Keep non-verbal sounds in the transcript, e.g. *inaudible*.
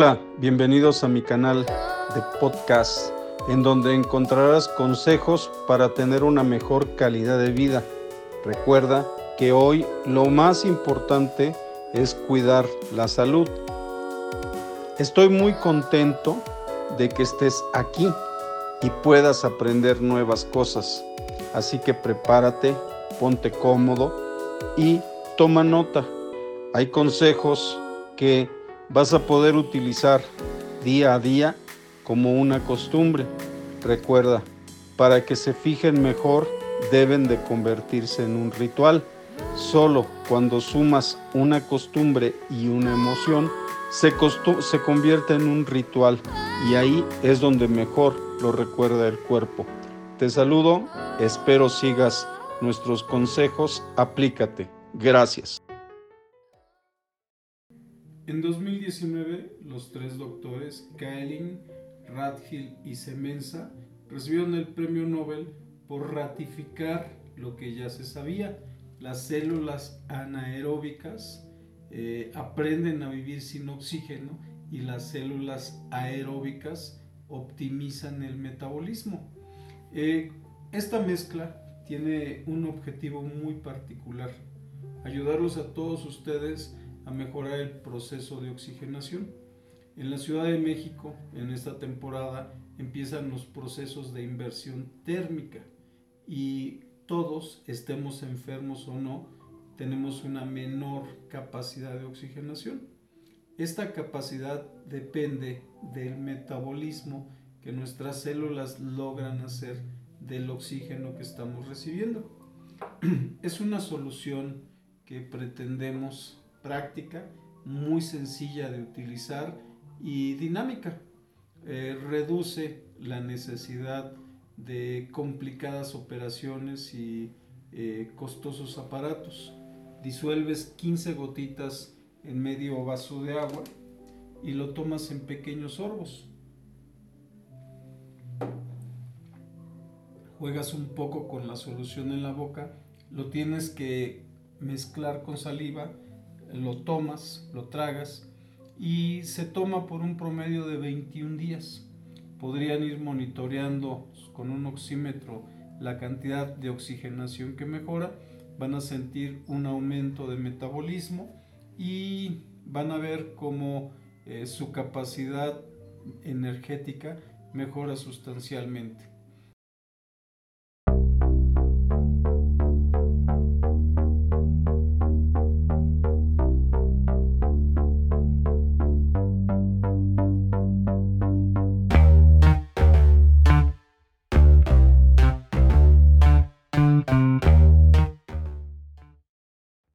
Hola, bienvenidos a mi canal de podcast, en donde encontrarás consejos para tener una mejor calidad de vida. Recuerda que hoy lo más importante es cuidar la salud. Estoy muy contento de que estés aquí y puedas aprender nuevas cosas. Así que prepárate, ponte cómodo y toma nota. Hay consejos que vas a poder utilizar día a día como una costumbre. Recuerda, para que se fijen mejor deben de convertirse en un ritual. Solo cuando sumas una costumbre y una emoción, se, se convierte en un ritual y ahí es donde mejor lo recuerda el cuerpo. Te saludo, espero sigas nuestros consejos, aplícate. Gracias. En 2019, los tres doctores, Kaelin, Radhill y Semenza, recibieron el premio Nobel por ratificar lo que ya se sabía. Las células anaeróbicas eh, aprenden a vivir sin oxígeno y las células aeróbicas optimizan el metabolismo. Eh, esta mezcla tiene un objetivo muy particular, ayudarlos a todos ustedes a mejorar el proceso de oxigenación. En la Ciudad de México, en esta temporada, empiezan los procesos de inversión térmica y todos, estemos enfermos o no, tenemos una menor capacidad de oxigenación. Esta capacidad depende del metabolismo que nuestras células logran hacer del oxígeno que estamos recibiendo. *clears throat* Es una solución que pretendemos práctica, muy sencilla de utilizar y dinámica. Eh, reduce la necesidad de complicadas operaciones y eh, costosos aparatos. Disuelves 15 gotitas en medio vaso de agua y lo tomas en pequeños sorbos. Juegas un poco con la solución en la boca, lo tienes que mezclar con saliva lo tomas, lo tragas y se toma por un promedio de 21 días. Podrían ir monitoreando con un oxímetro la cantidad de oxigenación que mejora, van a sentir un aumento de metabolismo y van a ver cómo eh, su capacidad energética mejora sustancialmente.